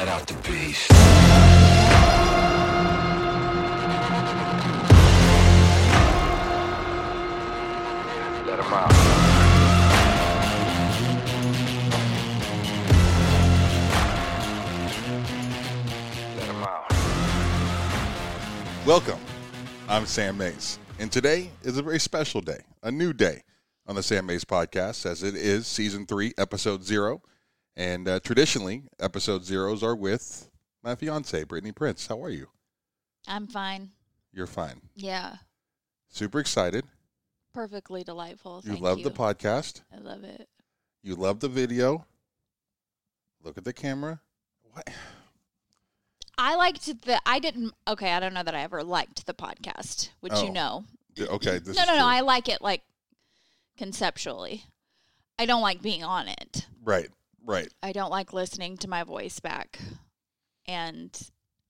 Let out the beast. Let him out. Let him out. Welcome. I'm Sam Mayes, and today is a very special day, a new day on the Sam Mayes podcast, as it is season three, episode zero. And uh, traditionally, episode zeros are with my fiance, Brittney Prince. How are you? I'm fine. You're fine. Yeah. Super excited. Perfectly delightful. You Thank love you. the podcast. I love it. You love the video. Look at the camera. What? I liked the I didn't okay, I don't know that I ever liked the podcast, which Oh, you know. Okay. This no, no, no. I like it like conceptually. I don't like being on it. Right. Right. I don't like listening to my voice back. And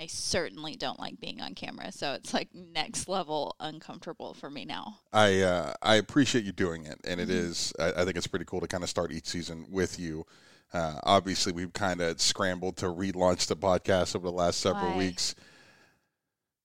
I certainly don't like being on camera. So it's like next level uncomfortable for me now. I uh, I appreciate you doing it, and it Mhm. is. I, I think it's pretty cool to kind of start each season with you. Uh, obviously, we've kind of scrambled to relaunch the podcast over the last several Why? weeks.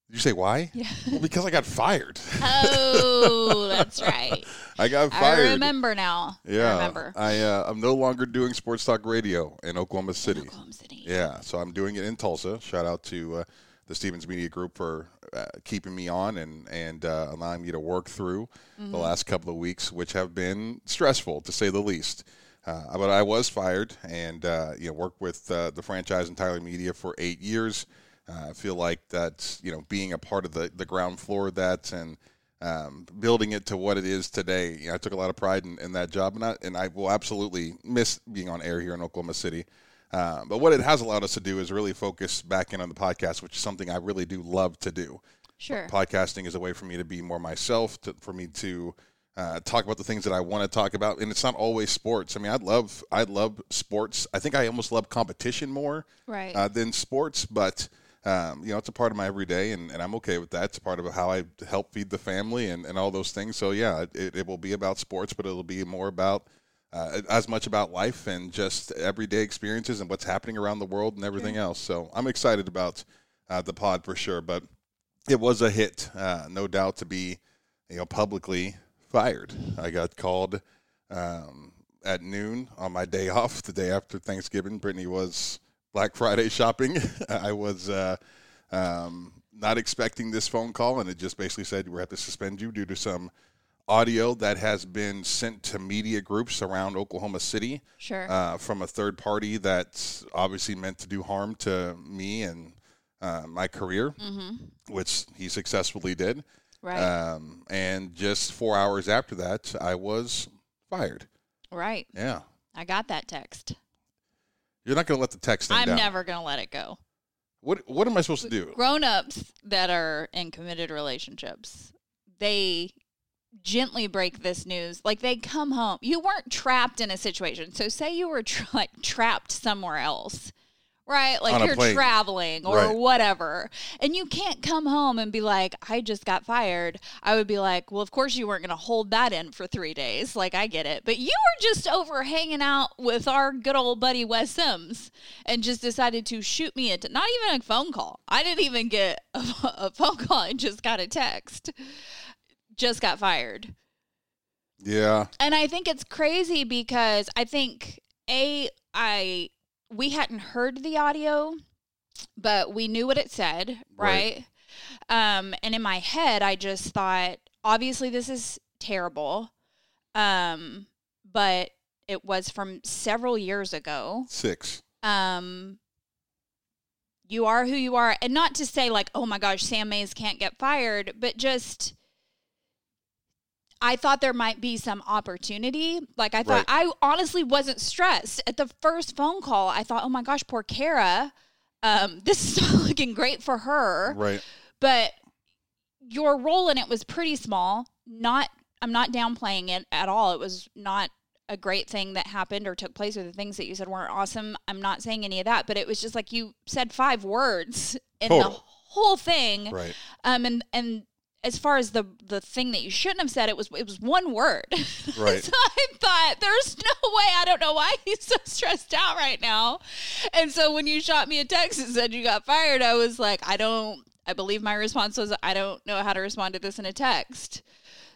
Did you say why? Yeah. Well, because I got fired. oh, that's right. I got fired. I remember now. Yeah, I remember. I uh, I'm no longer doing sports talk radio in Oklahoma City. Oklahoma City. Yeah, so I'm doing it in Tulsa. Shout out to uh, the Stephens Media Group for uh, keeping me on and and uh, allowing me to work through Mm-hmm. the last couple of weeks, which have been stressful to say the least. Uh, but I was fired, and uh, you know worked with uh, the franchise and Tyler Media for eight years. Uh, I feel like that's you know being a part of the the ground floor of that and. Um, building it to what it is today, you know, I took a lot of pride in, in that job, and I, and I will absolutely miss being on air here in Oklahoma City. Uh, but what it has allowed us to do is really focus back in on the podcast, which is something I really do love to do. Sure. Podcasting is a way for me to be more myself, to, for me to uh, talk about the things that I want to talk about, and it's not always sports. I mean, I love I love sports. I think I almost love competition more Right. uh, than sports, but um, you know, it's a part of my everyday, and, and I'm okay with that. It's a part of how I help feed the family and, and all those things. So yeah, it, it will be about sports, but it'll be more about uh, as much about life and just everyday experiences and what's happening around the world and everything else. So I'm excited about uh, the pod for sure. But it was a hit, uh, no doubt, to be you know publicly fired. I got called um, at noon on my day off, the day after Thanksgiving. Brittney was Black Friday shopping. I was uh, um, not expecting this phone call, and it just basically said we have to suspend you due to some audio that has been sent to media groups around Oklahoma City sure. uh, from a third party that's obviously meant to do harm to me and uh, my career, mm-hmm. which he successfully did. Right. Um, and just four hours after that, I was fired. right. Yeah. I got that text. You're not going to let the text I'm down. never going to let it go. What What am I supposed to do? Grown ups that are in committed relationships, they gently break this news. Like they come home. You weren't trapped in a situation. So, say you were tra- like trapped somewhere else. Right? Like you're plane. traveling or Right. whatever. And you can't come home and be like, I just got fired. I would be like, well, of course you weren't going to hold that in for three days. Like, I get it. But you were just over hanging out with our good old buddy Wes Sims and just decided to shoot me a, t- not even a phone call. I didn't even get a, a phone call. I just got a text. Just got fired. Yeah. And I think it's crazy because I think a I we hadn't heard the audio, but we knew what it said, right? Right. Um and in my head I just thought obviously this is terrible. Um but it was from several years ago. Six. Um you are who you are and not to say like oh my gosh Sam Mayes can't get fired, but just I thought there might be some opportunity. Like I thought, I honestly wasn't stressed at the first phone call. I thought, oh my gosh, poor Kara. Um, this is not looking great for her. Right. But your role in it was pretty small. Not, I'm not downplaying it at all. It was not a great thing that happened or took place or the things that you said weren't awesome. I'm not saying any of that, but it was just like you said five words in the whole thing. Right. Um, and and as far as the the thing that you shouldn't have said, it was it was one word. Right. so I thought, there's no way. I don't know why he's so stressed out right now. And so when you shot me a text and said you got fired, I was like, I don't. I believe my response was, I don't know how to respond to this in a text.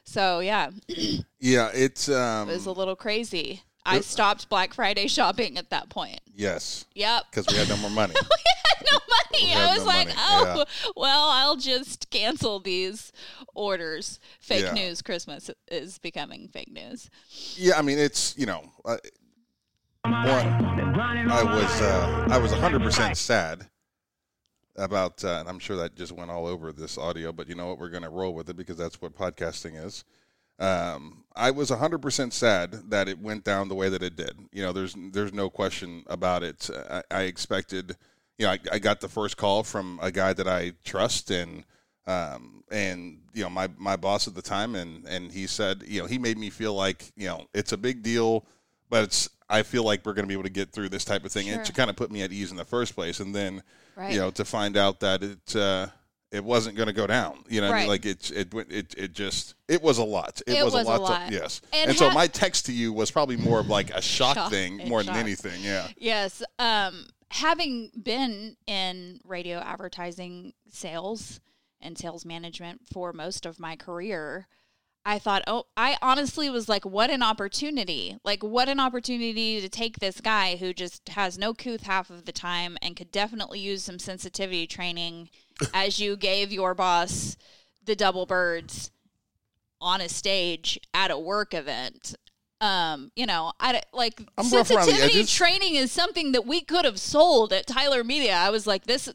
So yeah, Yeah, it's um, it was a little crazy. I stopped Black Friday shopping at that point. yes, Yep. because we had no more money. money. I was no like, money, oh, well, I'll just cancel these orders. Fake Yeah. news Christmas is becoming fake news. yeah, I mean, it's you know, uh, one, I was uh, I was hundred percent sad about, uh, and I'm sure that just went all over this audio, but you know what, we're going to roll with it because that's what podcasting is. Um, I was 100% sad that it went down the way that it did. You know, there's there's no question about it. I, I expected, you know, I, I got the first call from a guy that I trust and um, and you know my my boss at the time, and and he said, you know, he made me feel like you know it's a big deal, but it's I feel like we're going to be able to get through this type of thing, and to kind of put me at ease in the first place, and then Right. you know to find out that it uh, it wasn't going to go down. You know, what I mean? Like it it it it just it was a lot. It, It was, was a a lot. lot. To, yes, And and, so my text to you was probably more of like a shock, Shock thing more shock. than anything. Yeah. Yes. Um, having been in radio advertising sales and sales management for most of my career, I thought, oh, I honestly was like, what an opportunity. Like, what an opportunity to take this guy who just has no couth half of the time and could definitely use some sensitivity training as you gave your boss the double birds on a stage at a work event. Um, you know, I like I'm rough around the sensitivity training is something that we could have sold at Tyler Media. I was like, this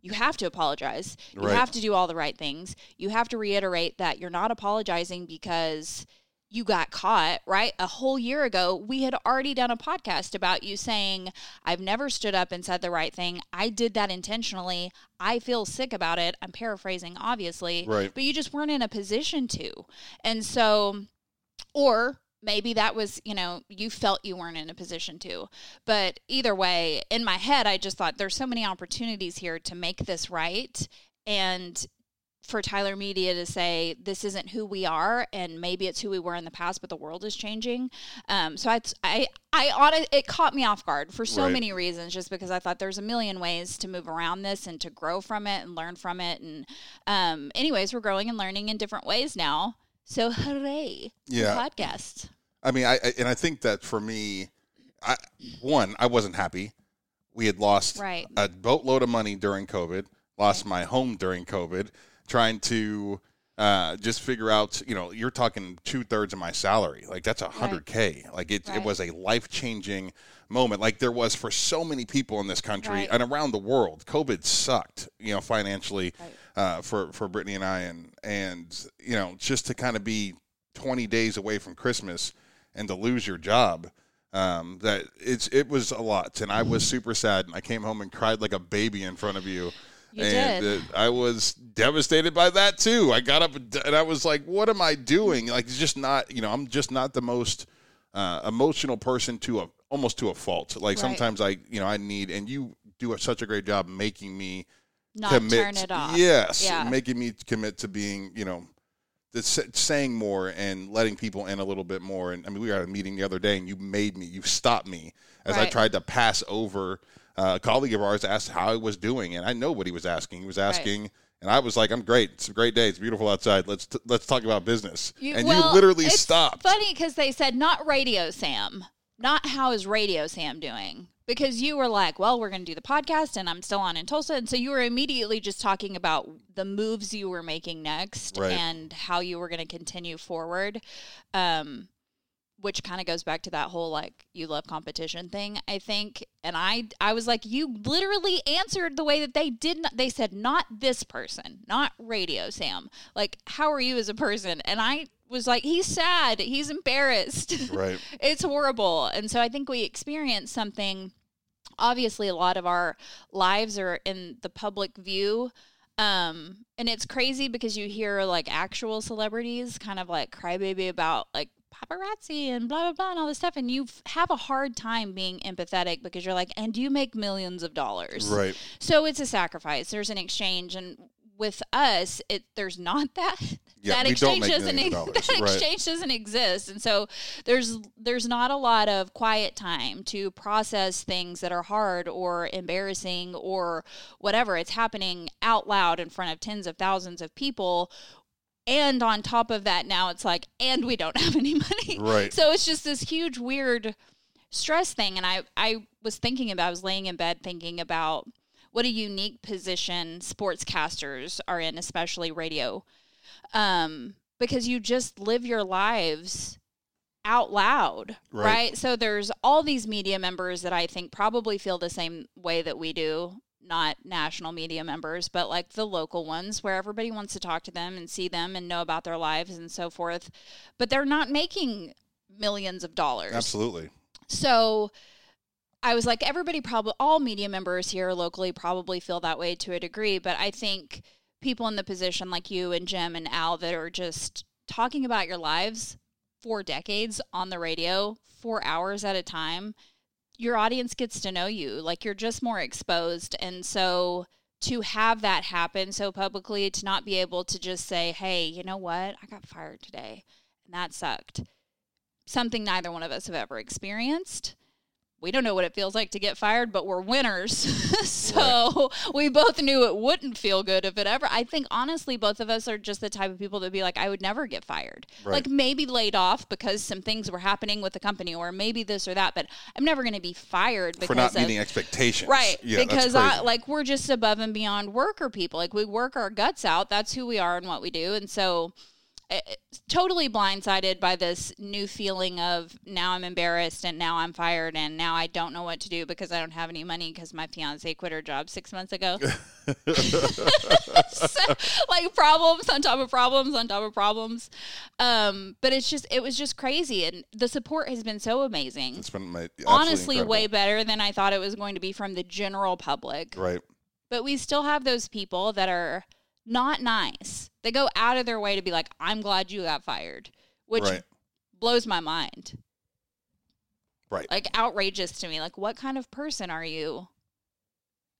you have to apologize. You Right. have to do all the right things. You have to reiterate that you're not apologizing because you got caught, right? A whole year ago, we had already done a podcast about you saying, I've never stood up and said the right thing. I did that intentionally. I feel sick about it. I'm paraphrasing, obviously. Right. But you just weren't in a position to. And so, or maybe that was, you know, you felt you weren't in a position to. But either way, in my head, I just thought there's so many opportunities here to make this right. And for Tyler Media to say this isn't who we are, and maybe it's who we were in the past, but the world is changing. Um, so I, I, I, on it caught me off guard for so Right. many reasons, just because I thought there's a million ways to move around this and to grow from it and learn from it. And, um, anyways, we're growing and learning in different ways now. So hooray! Yeah. podcast. I mean, I, I and I think that for me, I one I wasn't happy. We had lost Right. a boatload of money during COVID. Lost my home during COVID. Trying to uh, just figure out, you know, you're talking two thirds of my salary. Like that's a hundred k. Like it, it was a life changing moment. Like there was for so many people in this country Right. and around the world. COVID sucked, you know, financially Right. Uh, for for Brittney and I, and and you know, just to kind of be 20 days away from Christmas and to lose your job. Um, that it's it was a lot, and I was super sad. And I came home and cried like a baby in front of you. You and did. uh, I was devastated by that too. I got up and I was like, "What am I doing?" Like, it's just not. You know, I'm just not the most uh, emotional person to a almost to a fault. Like Right. sometimes I, you know, I need, and you do such a great job making me Not commit. turn it off. Yes, Yeah. making me commit to being, you know, the, saying more and letting people in a little bit more. And I mean, we were at a meeting the other day, and you made me, you stopped me as I tried to pass over. Uh, a colleague of ours asked how I was doing, and I know what he was asking. He was asking. And I was like, "I'm great. It's a great day. It's beautiful outside. Let's t- let's talk about business." You- and well, you literally it's stopped. Funny because they said not Radio Sam, not how is Radio Sam doing? Because you were like, well, we're going to do the podcast, and I'm still on in Tulsa, and so you were immediately just talking about the moves you were making next Right. and how you were going to continue forward. Um, which kind of goes back to that whole like you love competition thing i think and i i was like you literally answered the way that they did not they said not this person not radio sam. Like how are you as a person? And i was like he's sad. He's embarrassed. Right. it's horrible. And so i think we experienced something obviously a lot of our lives are in the public view um and it's crazy because you hear like actual celebrities kind of like crybaby about like paparazzi and blah blah blah and all this stuff and you f- have a hard time being empathetic because you're like and you make millions of dollars Right. so it's a sacrifice there's an exchange and with us, it there's not that Yeah, that exchange doesn't ex- that right. exchange doesn't exist, and so there's there's not a lot of quiet time to process things that are hard or embarrassing or whatever. It's happening out loud in front of tens of thousands of people. And on top of that, now it's like, and we don't have any money. Right. So it's just this huge, weird stress thing. And I, I was thinking about, I was laying in bed thinking about what a unique position sportscasters are in, especially radio. Um, because you just live your lives out loud, Right. right. So there's all these media members that I think probably feel the same way that we do. Not national media members, but like the local ones where everybody wants to talk to them and see them and know about their lives and so forth. But they're not making millions of dollars. Absolutely. So I was like, everybody probably, all media members here locally probably feel that way to a degree. But I think people in the position like you and Jim and Al that are just talking about your lives for decades on the radio, four hours at a time, your audience gets to know you. Like you're just more exposed. And so to have that happen so publicly, to not be able to just say, hey, you know what? I got fired today and that sucked something neither one of us have ever experienced. We don't know what it feels like to get fired, but we're winners. so we both knew it wouldn't feel good if it ever. I think honestly, both of us are just the type of people to be like, I would never get fired. Right. Like maybe laid off because some things were happening with the company, or maybe this or that. But I'm never going to be fired because For not of, meeting expectations. Right. Yeah, because I, like we're just above and beyond worker people. Like we work our guts out. That's who we are and what we do. And so totally blindsided by this new feeling of now I'm embarrassed and now I'm fired and now I don't know what to do because I don't have any money because my fiance quit her job six months ago. So, like problems on top of problems on top of problems. Um, but it's just it was just crazy and the support has been so amazing it's been my, honestly incredible. way better than I thought it was going to be from the general public. right. But we still have those people that are not nice. They go out of their way to be like, "I'm glad you got fired," which Right. blows my mind. Right. Like outrageous to me. Like, what kind of person are you?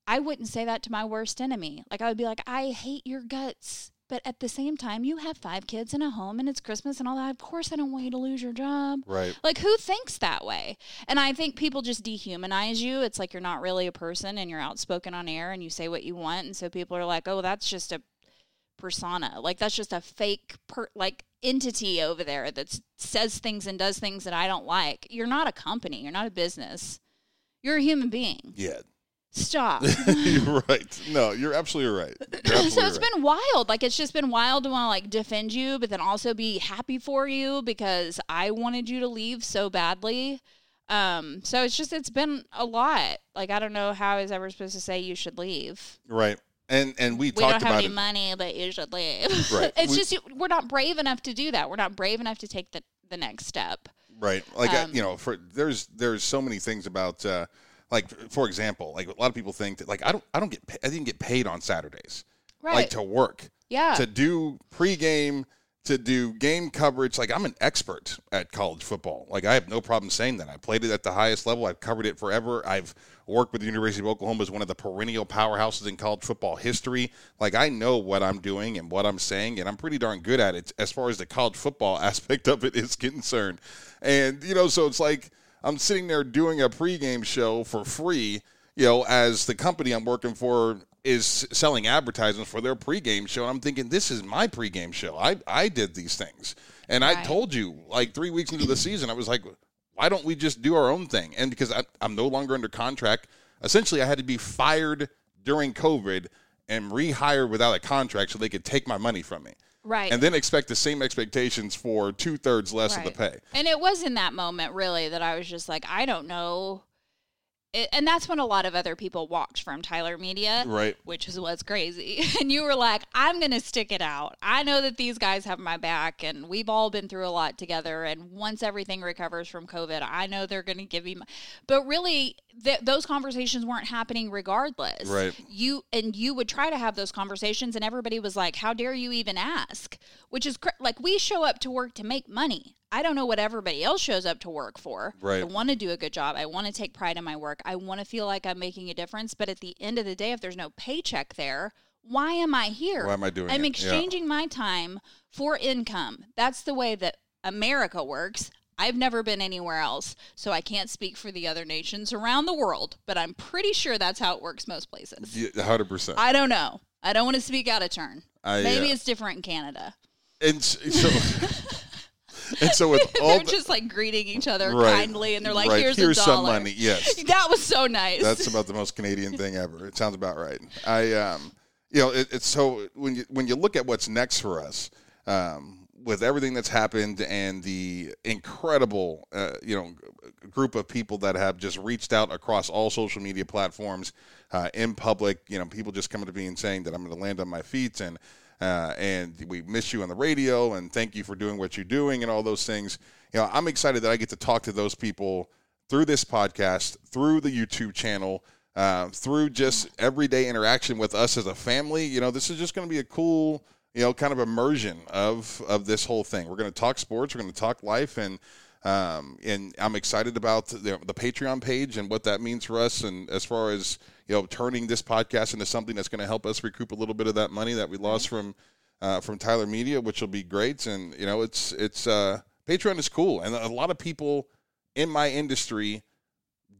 I wouldn't say that to my worst enemy. Like, I would be like, "I hate your guts." But at the same time, you have five kids and a home and it's Christmas and all that. Of course, I don't want you to lose your job. Right. Like, who thinks that way? And I think people just dehumanize you. It's like you're not really a person and you're outspoken on air and you say what you want. And so people are like, oh, that's just a persona. Like, that's just a fake, per- like, entity over there that says things and does things that I don't like. You're not a company, you're not a business. You're a human being. Yeah. Stop. you're right. No, you're absolutely right. You're absolutely so it's right. been wild. Like it's just been wild to want to like defend you, but then also be happy for you because I wanted you to leave so badly. Um, so it's just it's been a lot. Like I don't know how I was ever supposed to say you should leave. right. And and we, We talked don't have about any it. money, but you should leave. Right. it's We- just we're not brave enough to do that. We're not brave enough to take the the next step. Right. Like uh, Um, you know, for there's there's so many things about uh like for example, like a lot of people think that like I don't I don't get I didn't get paid on Saturdays. Right. Like to work. yeah. To do pregame, to do game coverage. Like I'm an expert at college football. Like I have no problem saying that. I played it at the highest level. I've covered it forever. I've worked with the University of Oklahoma as one of the perennial powerhouses in college football history. Like I know what I'm doing and what I'm saying, and I'm pretty darn good at it as far as the college football aspect of it is concerned. And you know, so it's like I'm sitting there doing a pregame show for free. You know, as the company I'm working for is selling advertisements for their pregame show, and I'm thinking this is my pregame show. I I did these things, and I told you like three weeks into the season, I was like, why don't we just do our own thing? And because I, I'm no longer under contract, essentially I had to be fired during COVID and rehired without a contract so they could take my money from me. right. And then expect the same expectations for two thirds less of the pay. And it was in that moment, really, that I was just like, I don't know. It, and that's when a lot of other people walked from Tyler Media, Right. which is what's crazy. And you were like, I'm going to stick it out. I know that these guys have my back, and we've all been through a lot together. And once everything recovers from COVID, I know they're going to give me. My... But really, th- those conversations weren't happening regardless. Right. You and you would try to have those conversations, and everybody was like, "How dare you even ask?" Which is cr- like we show up to work to make money. I don't know what everybody else shows up to work for. Right. I want to do a good job. I want to take pride in my work. I want to feel like I'm making a difference. But at the end of the day, if there's no paycheck there, why am I here? Why am I doing I'm it? Yeah. exchanging my time for income. That's the way that America works. I've never been anywhere else, so I can't speak for the other nations around the world, but I'm pretty sure that's how it works most places. Yeah, hundred percent. I don't know. I don't want to speak out of turn. I, Maybe uh, it's different in Canada. And so, and so with all they're the, just like greeting each other Right. kindly, and they're like, right, "Here's, here's a some dollar." money. Yes, That was so nice. that's about the most Canadian thing ever. It sounds about right. I, um, you know, it, it's so when you when you look at what's next for us, um, with everything that's happened and the incredible, uh, you know, group of people that have just reached out across all social media platforms, uh, in public, you know, people just coming to me and saying that I'm going to land on my feet and. Uh, and we miss you on the radio, and thank you for doing what you're doing, and all those things. You know, I'm excited that I get to talk to those people through this podcast, through the YouTube channel, uh, through just everyday interaction with us as a family. You know, this is just going to be a cool, you know, kind of immersion of of this whole thing. We're going to talk sports, we're going to talk life, and um, and I'm excited about the, the Patreon page and what that means for us, and as far as you know, turning this podcast into something that's going to help us recoup a little bit of that money that we lost from uh, from Tyler Media, which will be great. And you know, it's it's uh, Patreon is cool, and a lot of people in my industry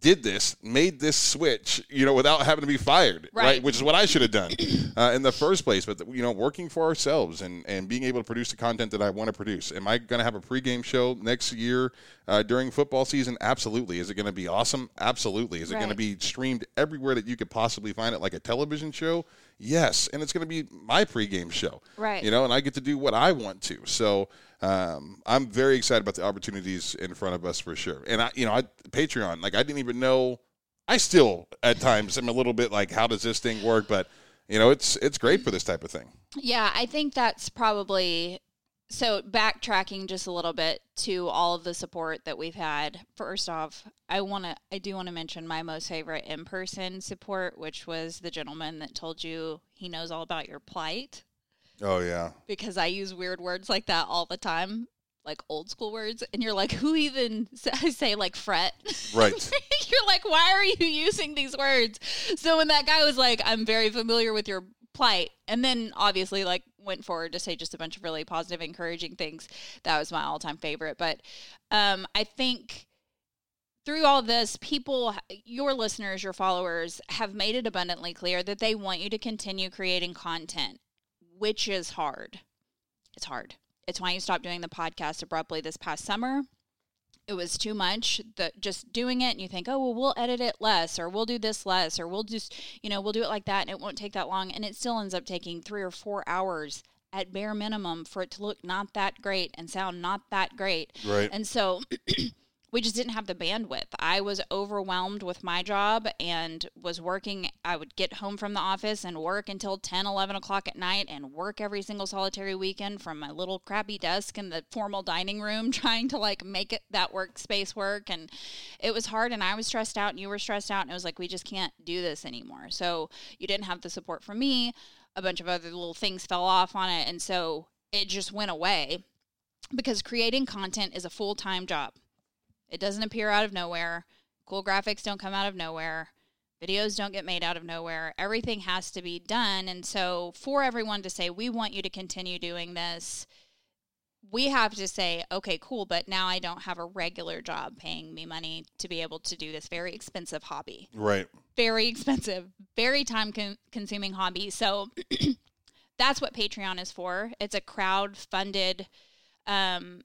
did this, made this switch, you know, without having to be fired, right? Right. Which is what I should have done uh, in the first place. But you know, working for ourselves and and being able to produce the content that I want to produce. Am I going to have a pregame show next year uh, during football season? Absolutely. Is it going to be awesome? Absolutely. Is it going to be streamed everywhere that you could possibly find it, like a television show? Yes. And it's going to be my pregame show, Right. You know, and I get to do what I want to. So. Um, I'm very excited about the opportunities in front of us for sure. And I, you know, I Patreon, like I didn't even know. I still at times am a little bit like, how does this thing work? But you know, it's it's great for this type of thing. Yeah, I think that's probably so backtracking just a little bit to all of the support that we've had. First off, I want to I do want to mention my most favorite in-person support, which was the gentleman that told you he knows all about your plight Oh yeah, because I use weird words like that all the time, like old school words and you're like who even say, say like fret? right. you're like, why are you using these words? So when that guy was like, I'm very familiar with your plight, and then obviously like went forward to say just a bunch of really positive, encouraging things, that was my all time favorite. But um, I think through all this, people, your listeners, your followers, have made it abundantly clear that they want you to continue creating content, which is hard. It's hard. It's why you stopped doing the podcast abruptly this past summer it was too much that just doing it and you think oh well we'll edit it less or we'll do this less or we'll just you know we'll do it like that and it won't take that long and it still ends up taking three or four hours at bare minimum for it to look not that great and sound not that great Right. and so we just didn't have the bandwidth. I was overwhelmed with my job and was working. I would get home from the office and work until 10, 11 o'clock at night and work every single solitary weekend from my little crappy desk in the formal dining room, trying to like make it that workspace work. And it was hard and I was stressed out and you were stressed out. And it was like, we just can't do this anymore. So you didn't have the support from me. A bunch of other little things fell off on it. And so it just went away because creating content is a full time job. It doesn't appear out of nowhere. Cool graphics don't come out of nowhere. Videos don't get made out of nowhere. Everything has to be done. And so, for everyone to say, we want you to continue doing this, we have to say, okay, cool, but now I don't have a regular job paying me money to be able to do this very expensive hobby Right. very expensive, very time con- consuming hobby. So that's what Patreon is for. It's a crowd funded. Um,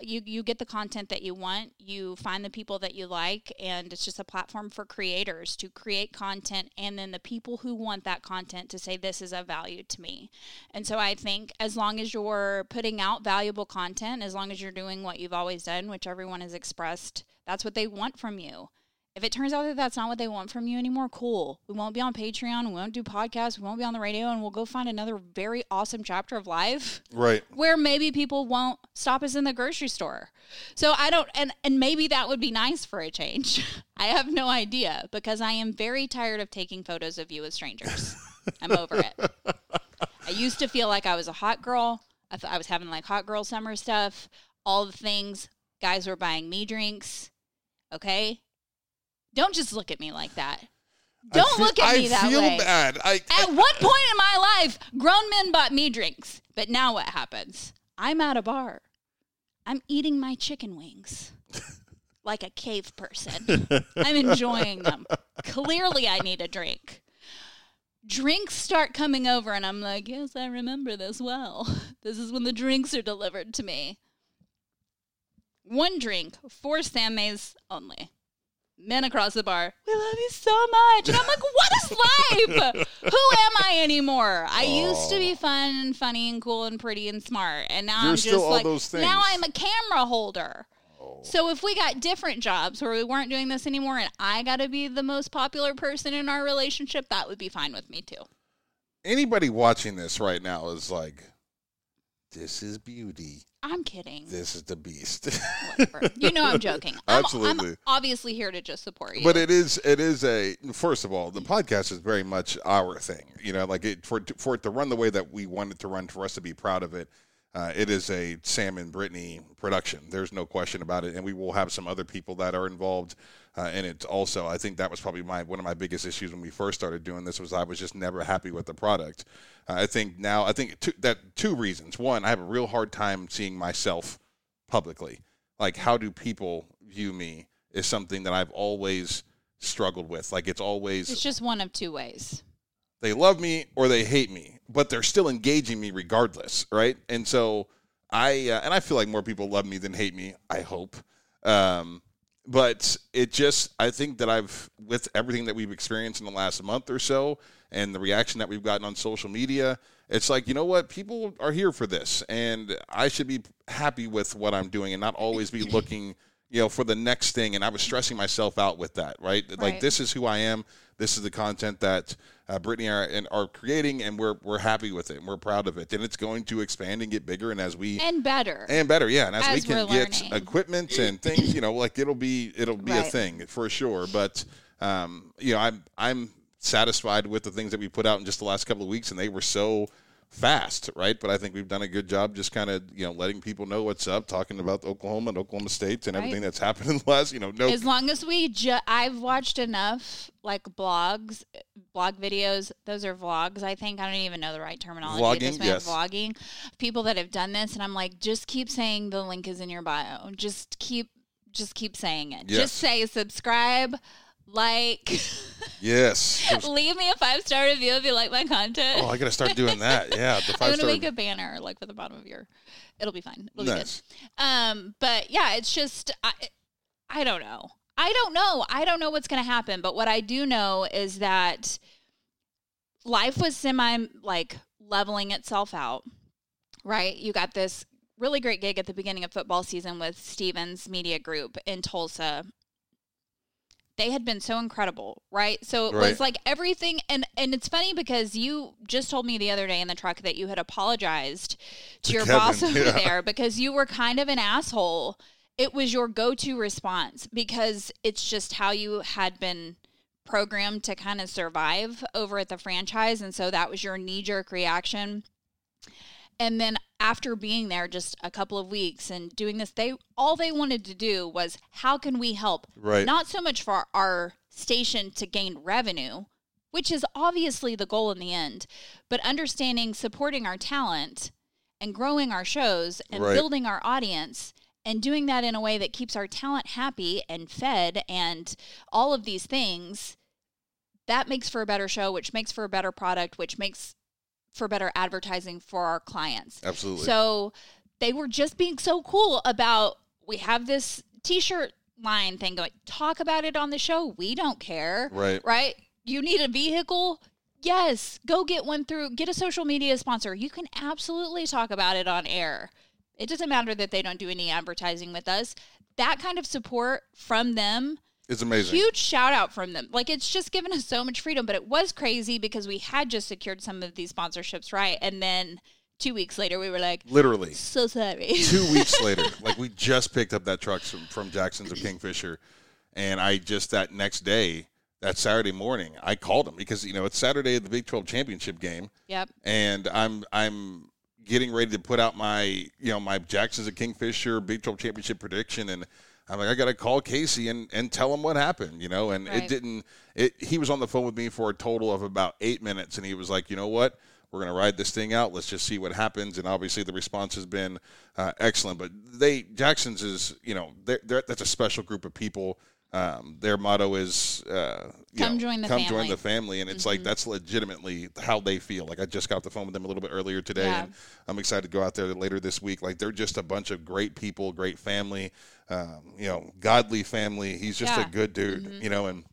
you you get the content that you want. You find the people that you like, and it's just a platform for creators to create content, and then the people who want that content to say this is of value to me. And so I think as long as you're putting out valuable content, as long as you're doing what you've always done, which everyone has expressed, that's what they want from you. If it turns out that that's not what they want from you anymore, cool. We won't be on Patreon. We won't do podcasts. We won't be on the radio, and we'll go find another very awesome chapter of life Right. where maybe people won't stop us in the grocery store. So I don't, and and maybe that would be nice for a change. I have no idea because I am very tired of taking photos of you with strangers. I'm over it. I used to feel like I was a hot girl. I, th- I was having like hot girl summer stuff, all the things. Guys were buying me drinks. Okay. Don't just look at me like that. Don't feel- look at me I that way. I feel bad. I, At what point in my life, grown men bought me drinks? But now what happens? I'm at a bar. I'm eating my chicken wings like a cave person. I'm enjoying them. Clearly, I need a drink. Drinks start coming over, and I'm like, yes, I remember this well. This is when the drinks are delivered to me. One drink for Sam Mayes only. Men across the bar, we love you so much. And I'm like, what is life? Who am I anymore? I used to be fun and funny and cool and pretty and smart. And now You're I'm still just all like, those now. I'm a camera holder. Oh. So if we got different jobs where we weren't doing this anymore and I got to be the most popular person in our relationship, that would be fine with me too. anybody watching this right now is like, this is beauty. I'm kidding. This is the beast. Whatever. You know I'm joking. I'm, Absolutely. I'm obviously here to just support you. But it is it is a first of all the podcast is very much our thing. You know, like it for for it to run the way that we want it to run, for us to be proud of it. Uh, it is a Sam and Brittney production. There's no question about it, and we will have some other people that are involved uh, in it. Also, I think that was probably my one of my biggest issues when we first started doing this was I was just never happy with the product. I think now I think two, that two reasons. One, I have a real hard time seeing myself publicly. Like, how do people view me is something that I've always struggled with. Like, it's always it's just one of two ways. they love me or they hate me, but they're still engaging me regardless, right? And so I uh, and I feel like more people love me than hate me. I hope, um, but it just I think that I've with everything that we've experienced in the last month or so, and the reaction that we've gotten on social media. It's like you know what people are here for this, and I should be happy with what I'm doing, and not always be looking, you know, for the next thing. And I was stressing myself out with that, right? Like this is who I am. This is the content that uh, Brittney are, and are creating, and we're we're happy with it, and we're proud of it, and it's going to expand and get bigger, and as we And better. and better, yeah, and as, we As can we're get learning. equipment and things, you know, like it'll be it'll be a thing for sure. But um, you know, I'm I'm satisfied with the things that we put out in just the last couple of weeks, and they were so fast, right? But I think we've done a good job just kind of you know letting people know what's up, talking about Oklahoma and Oklahoma State and Right. everything that's happened in the last, you know, no as long as we ju- I've watched enough like blogs, blog videos. Those are vlogs. I think I don't even know the right terminology. Vlogging, yes. Vlogging. People that have done this, and I'm like, just keep saying the link is in your bio. Just keep, just keep saying it. Yes. Just say subscribe, like, yes. leave me a five star review if you like my content. Oh, I got to start doing that. Yeah, the I'm gonna star. make a banner like with the bottom of your. It'll be fine. It'll Nice. be good. Um, but yeah, it's just I, I don't know. I don't know. I don't know what's gonna happen. But what I do know is that life was semi like leveling itself out. Right? You got this really great gig at the beginning of football season with Stephens Media Group in Tulsa. They had been so incredible, right? So it Right. was like everything and and it's funny because you just told me the other day in the truck that you had apologized to, To your Kevin, boss over yeah. there because you were kind of an asshole. It was your go-to response because it's just how you had been programmed to kind of survive over at the franchise and so that was your knee-jerk reaction. And then after being there just a couple of weeks and doing this, they all they wanted to do was how can we help? Right. Not so much for our station to gain revenue, which is obviously the goal in the end, but understanding supporting our talent and growing our shows and Right. building our audience and doing that in a way that keeps our talent happy and fed and all of these things that makes for a better show which makes for a better product which makes for better advertising for our clients. Absolutely. so they were just being so cool about we have this t-shirt line thing going talk about it on the show we don't care. Right. right? You need a vehicle? Yes. Go get one through get a social media sponsor. You can absolutely talk about it on air. It doesn't matter that they don't do any advertising with us. That kind of support from them it's amazing. huge shout out from them. Like it's just given us so much freedom, but it was crazy because we had just secured some of these sponsorships, right? And then two weeks later, we were like, Literally. so sorry. two weeks later, like we just picked up that truck from, from Jackson's of Kingfisher, and I just that next day, that Saturday morning, I called him because you know it's Saturday of the Big Twelve championship game, yep. and I'm I'm getting ready to put out my you know my Jackson's of Kingfisher Big Twelve championship prediction, and I'm like, I got to call Casey and, and tell him what happened, you know. And Right. it didn't. It he was on the phone with me for a total of about eight minutes, and he was like, you know what, we're gonna ride this thing out. Let's just see what happens. And obviously, the response has been uh, excellent. But they Jackson's is, you know, they're, they're, that's a special group of people. Um, their motto is uh, Come know, join the come family. join the family, and it's like that's legitimately how they feel. Like I just got the phone with them a little bit earlier today, Yeah. and I'm excited to go out there later this week. Like they're just a bunch of great people, great family, um, you know, godly family. He's just Yeah. Mm-hmm. a good dude, you know, and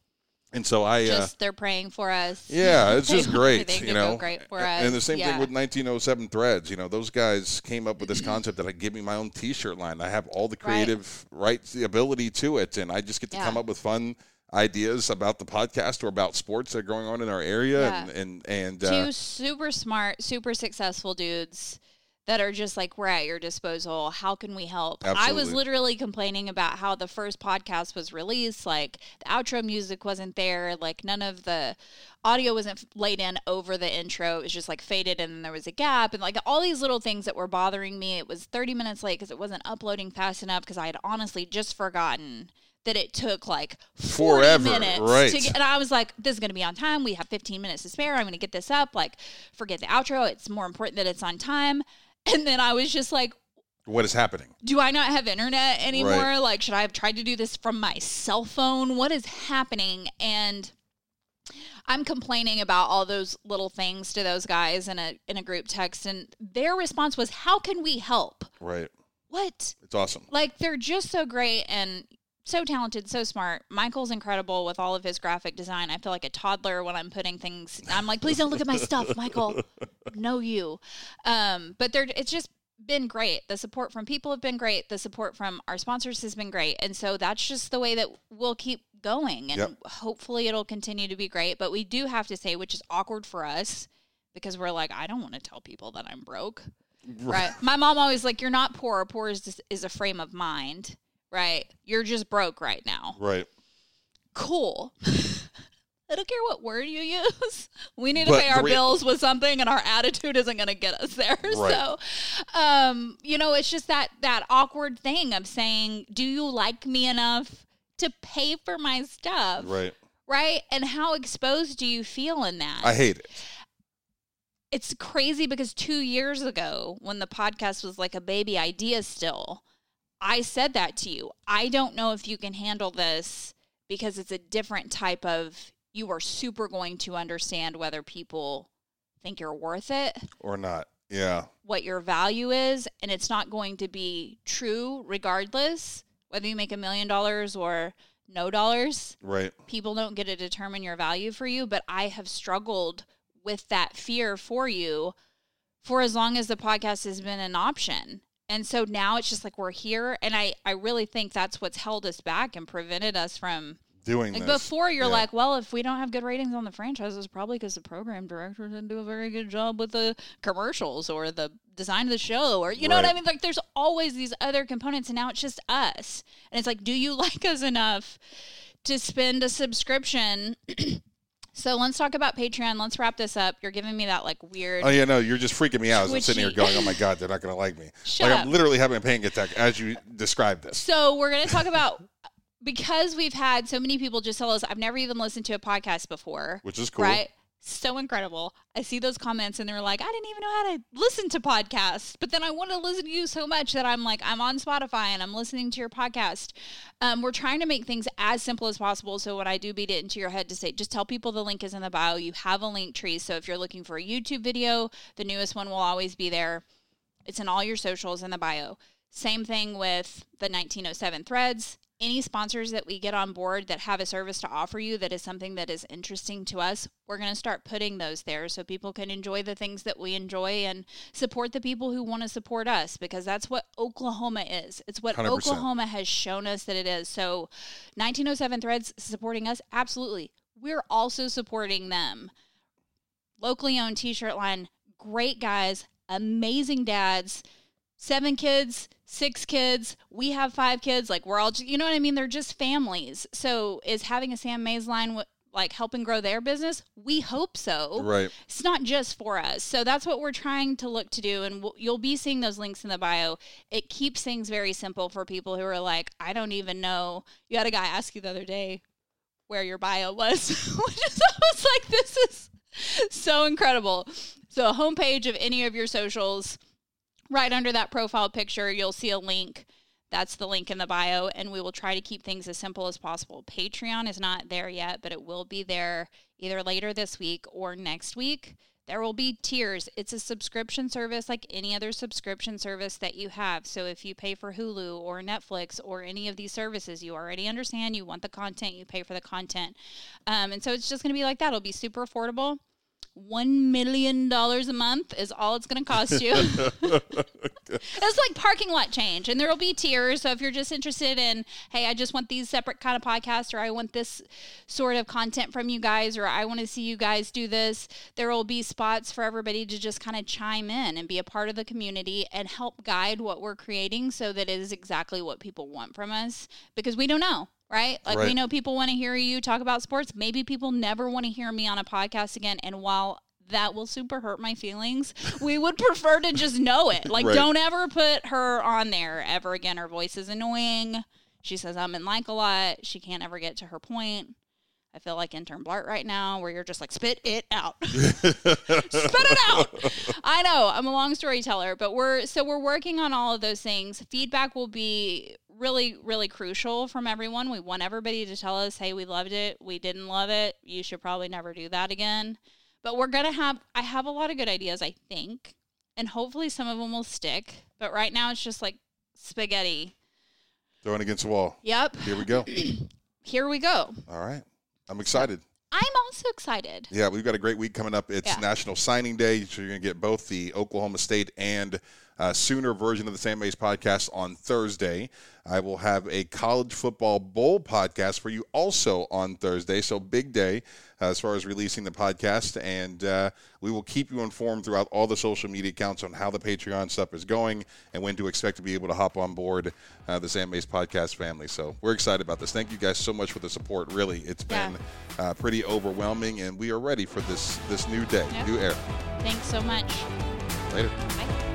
and so I. Uh, they're praying for us. yeah, it's just great, you know. great for And us. the same Yeah. thing with 1907 Threads. You know, those guys came up with this concept that I give me my own T-shirt line. I have all the Right. creative rights, the ability to it, and I just get to Yeah. come up with fun ideas about the podcast or about sports that are going on in our area, Yeah. and and and two uh, super smart, super successful dudes that are just like, we're at your disposal. How can we help? I was literally complaining about how the first podcast was released. Like, the outro music wasn't there. Like, none of the audio wasn't laid in over the intro. It was just like faded and then there was a gap. And like all these little things that were bothering me. It was 30 minutes late because it wasn't uploading fast enough because I had honestly just forgotten. That it took like 40 Forever, minutes right. to get and I was like, this is going to be on time. We have 15 minutes to spare. I'm going to get this up. Like, forget the outro. It's more important that it's on time. And then I was just like, what is happening? do I not have internet anymore? Right. Like, should I have tried to do this from my cell phone? What is happening? And I'm complaining about all those little things to those guys in a in a group text, and their response was, "How can we help?" Right, What? it's awesome. Like they're just so great and so talented, so smart. Michael's incredible with all of his graphic design. I feel like a toddler when I'm putting things. I'm like, please don't look at my stuff, Michael. No, you. Um, but they're it's just been great. The support from people have been great. The support from our sponsors has been great, and so that's just the way that we'll keep going, and Yep. hopefully it'll continue to be great. But we do have to say, which is awkward for us. Because we're like, I don't want to tell people that I'm broke. Right. My mom always like, you're not poor. Poor is just, is a frame of mind. Right. You're just broke right now. Right, Cool. I don't care what word you use. We need to But pay our rea- bills with something, and our attitude isn't going to get us there. Right. So, um, you know, it's just that that awkward thing of saying, "Do you like me enough to pay for my stuff?" right. Right. And how exposed do you feel in that? I hate it. it's crazy because two years ago, when the podcast was like a baby idea still, I said that to you. I don't know if you can handle this because it's a different type of, you are super going to understand whether people think you're worth it, Or not. Yeah. what your value is, and it's not going to be true regardless whether you make a million dollars or no dollars Right. people don't get to determine your value for you, but I have struggled with that fear for you for as long as the podcast has been an option. And so now it's just like we're here and I I really think that's what's held us back and prevented us from Doing like this. before you're Yeah. like, well, if we don't have good ratings on the franchise, it's probably because the program director didn't do a very good job with the commercials or the design of the show or you know what I mean? Like there's always these other components and now it's just us. And it's like, do you like us enough to spend a subscription? so let's talk about Patreon. Let's wrap this up. You're giving me that like weird Oh yeah, no, you're just freaking me out as I'm sitting here going, "Oh my god, they're not going to like me." Shut like up. I'm literally having a panic attack as you describe this. So we're going to talk about because we've had so many people just tell us I've never even listened to a podcast before. Which is cool. Right? So incredible. I see those comments and they're like, I didn't even know how to listen to podcasts, but then I want to listen to you so much that I'm like, I'm on Spotify and I'm listening to your podcast. Um, we're trying to make things as simple as possible. So when I do beat it into your head to say, just tell people the link is in the bio. You have a link tree. So if you're looking for a YouTube video, the newest one will always be there. It's in all your socials in the bio. Same thing with the 1907 threads. Any sponsors that we get on board that have a service to offer you that is something that is interesting to us, we're going to start putting those there so people can enjoy the things that we enjoy and support the people who want to support us because that's what Oklahoma is. It's what 100%. Oklahoma has shown us that it is. So 1907 threads supporting us, absolutely. We're also supporting them locally owned t-shirt line great guys amazing dads seven kids six kids we have five kids like we're all just, you know what i mean they're just families so is having a sam mayes line like helping grow their business? We hope so. Right. It's not just for us. So that's what we're trying to look to do. And we'll, you'll be seeing those links in the bio. It keeps things very simple for people who are like, I don't even know. You had a guy ask you the other day where your bio was, which is I was like, this is so incredible. So, a homepage of any of your socials, right under that profile picture, you'll see a link. That's the link in the bio, and we will try to keep things as simple as possible. Patreon is not there yet, but it will be there either later this week or next week. There will be tiers. It's a subscription service like any other subscription service that you have. So if you pay for Hulu or Netflix or any of these services, you already understand you want the content, you pay for the content. Um, and so it's just going to be like that. It'll be super affordable one million dollars a month is all it's going to cost you. it's like parking lot change, and there will be tiers. So if you're just interested in, hey, I just want these separate kind of podcasts, or I want this sort of content from you guys, or I want to see you guys do this, there will be spots for everybody to just kind of chime in and be a part of the community and help guide what we're creating, so that it is exactly what people want from us, because we don't know right? Like Right. we know people want to hear you talk about sports. Maybe people never want to hear me on a podcast again. And while that will super hurt my feelings, we would prefer to just know it. Like, Right. don't ever put her on there ever again. Her voice is annoying. She says I'm in like a lot. She can't ever get to her point. I feel like intern Blart right now, where you're just like, spit it out. spit it out. I know I'm a long storyteller, but we're so we're working on all of those things. Feedback will be really, really crucial from everyone. We want everybody to tell us, hey, we loved it, we didn't love it. You should probably never do that again. But we're gonna have I have a lot of good ideas, I think, and hopefully some of them will stick. But right now it's just like spaghetti. Throwing against the wall. Yep. Here we go. Here we go. All right. I'm excited. I'm also excited. Yeah, we've got a great week coming up. It's Yeah. National Signing Day, so you're going to get both the Oklahoma State and uh, Sooner version of the Sam Mayes podcast on Thursday. I will have a college football bowl podcast for you also on Thursday. So big day uh, as far as releasing the podcast, and uh, we will keep you informed throughout all the social media accounts on how the Patreon stuff is going and when to expect to be able to hop on board uh, the Sam Mayes podcast family. So we're excited about this. Thank you guys so much for the support. Really, it's Yeah. been uh, pretty overwhelming, and we are ready for this this new day, Yeah. new era. Thanks so much. Later. Bye.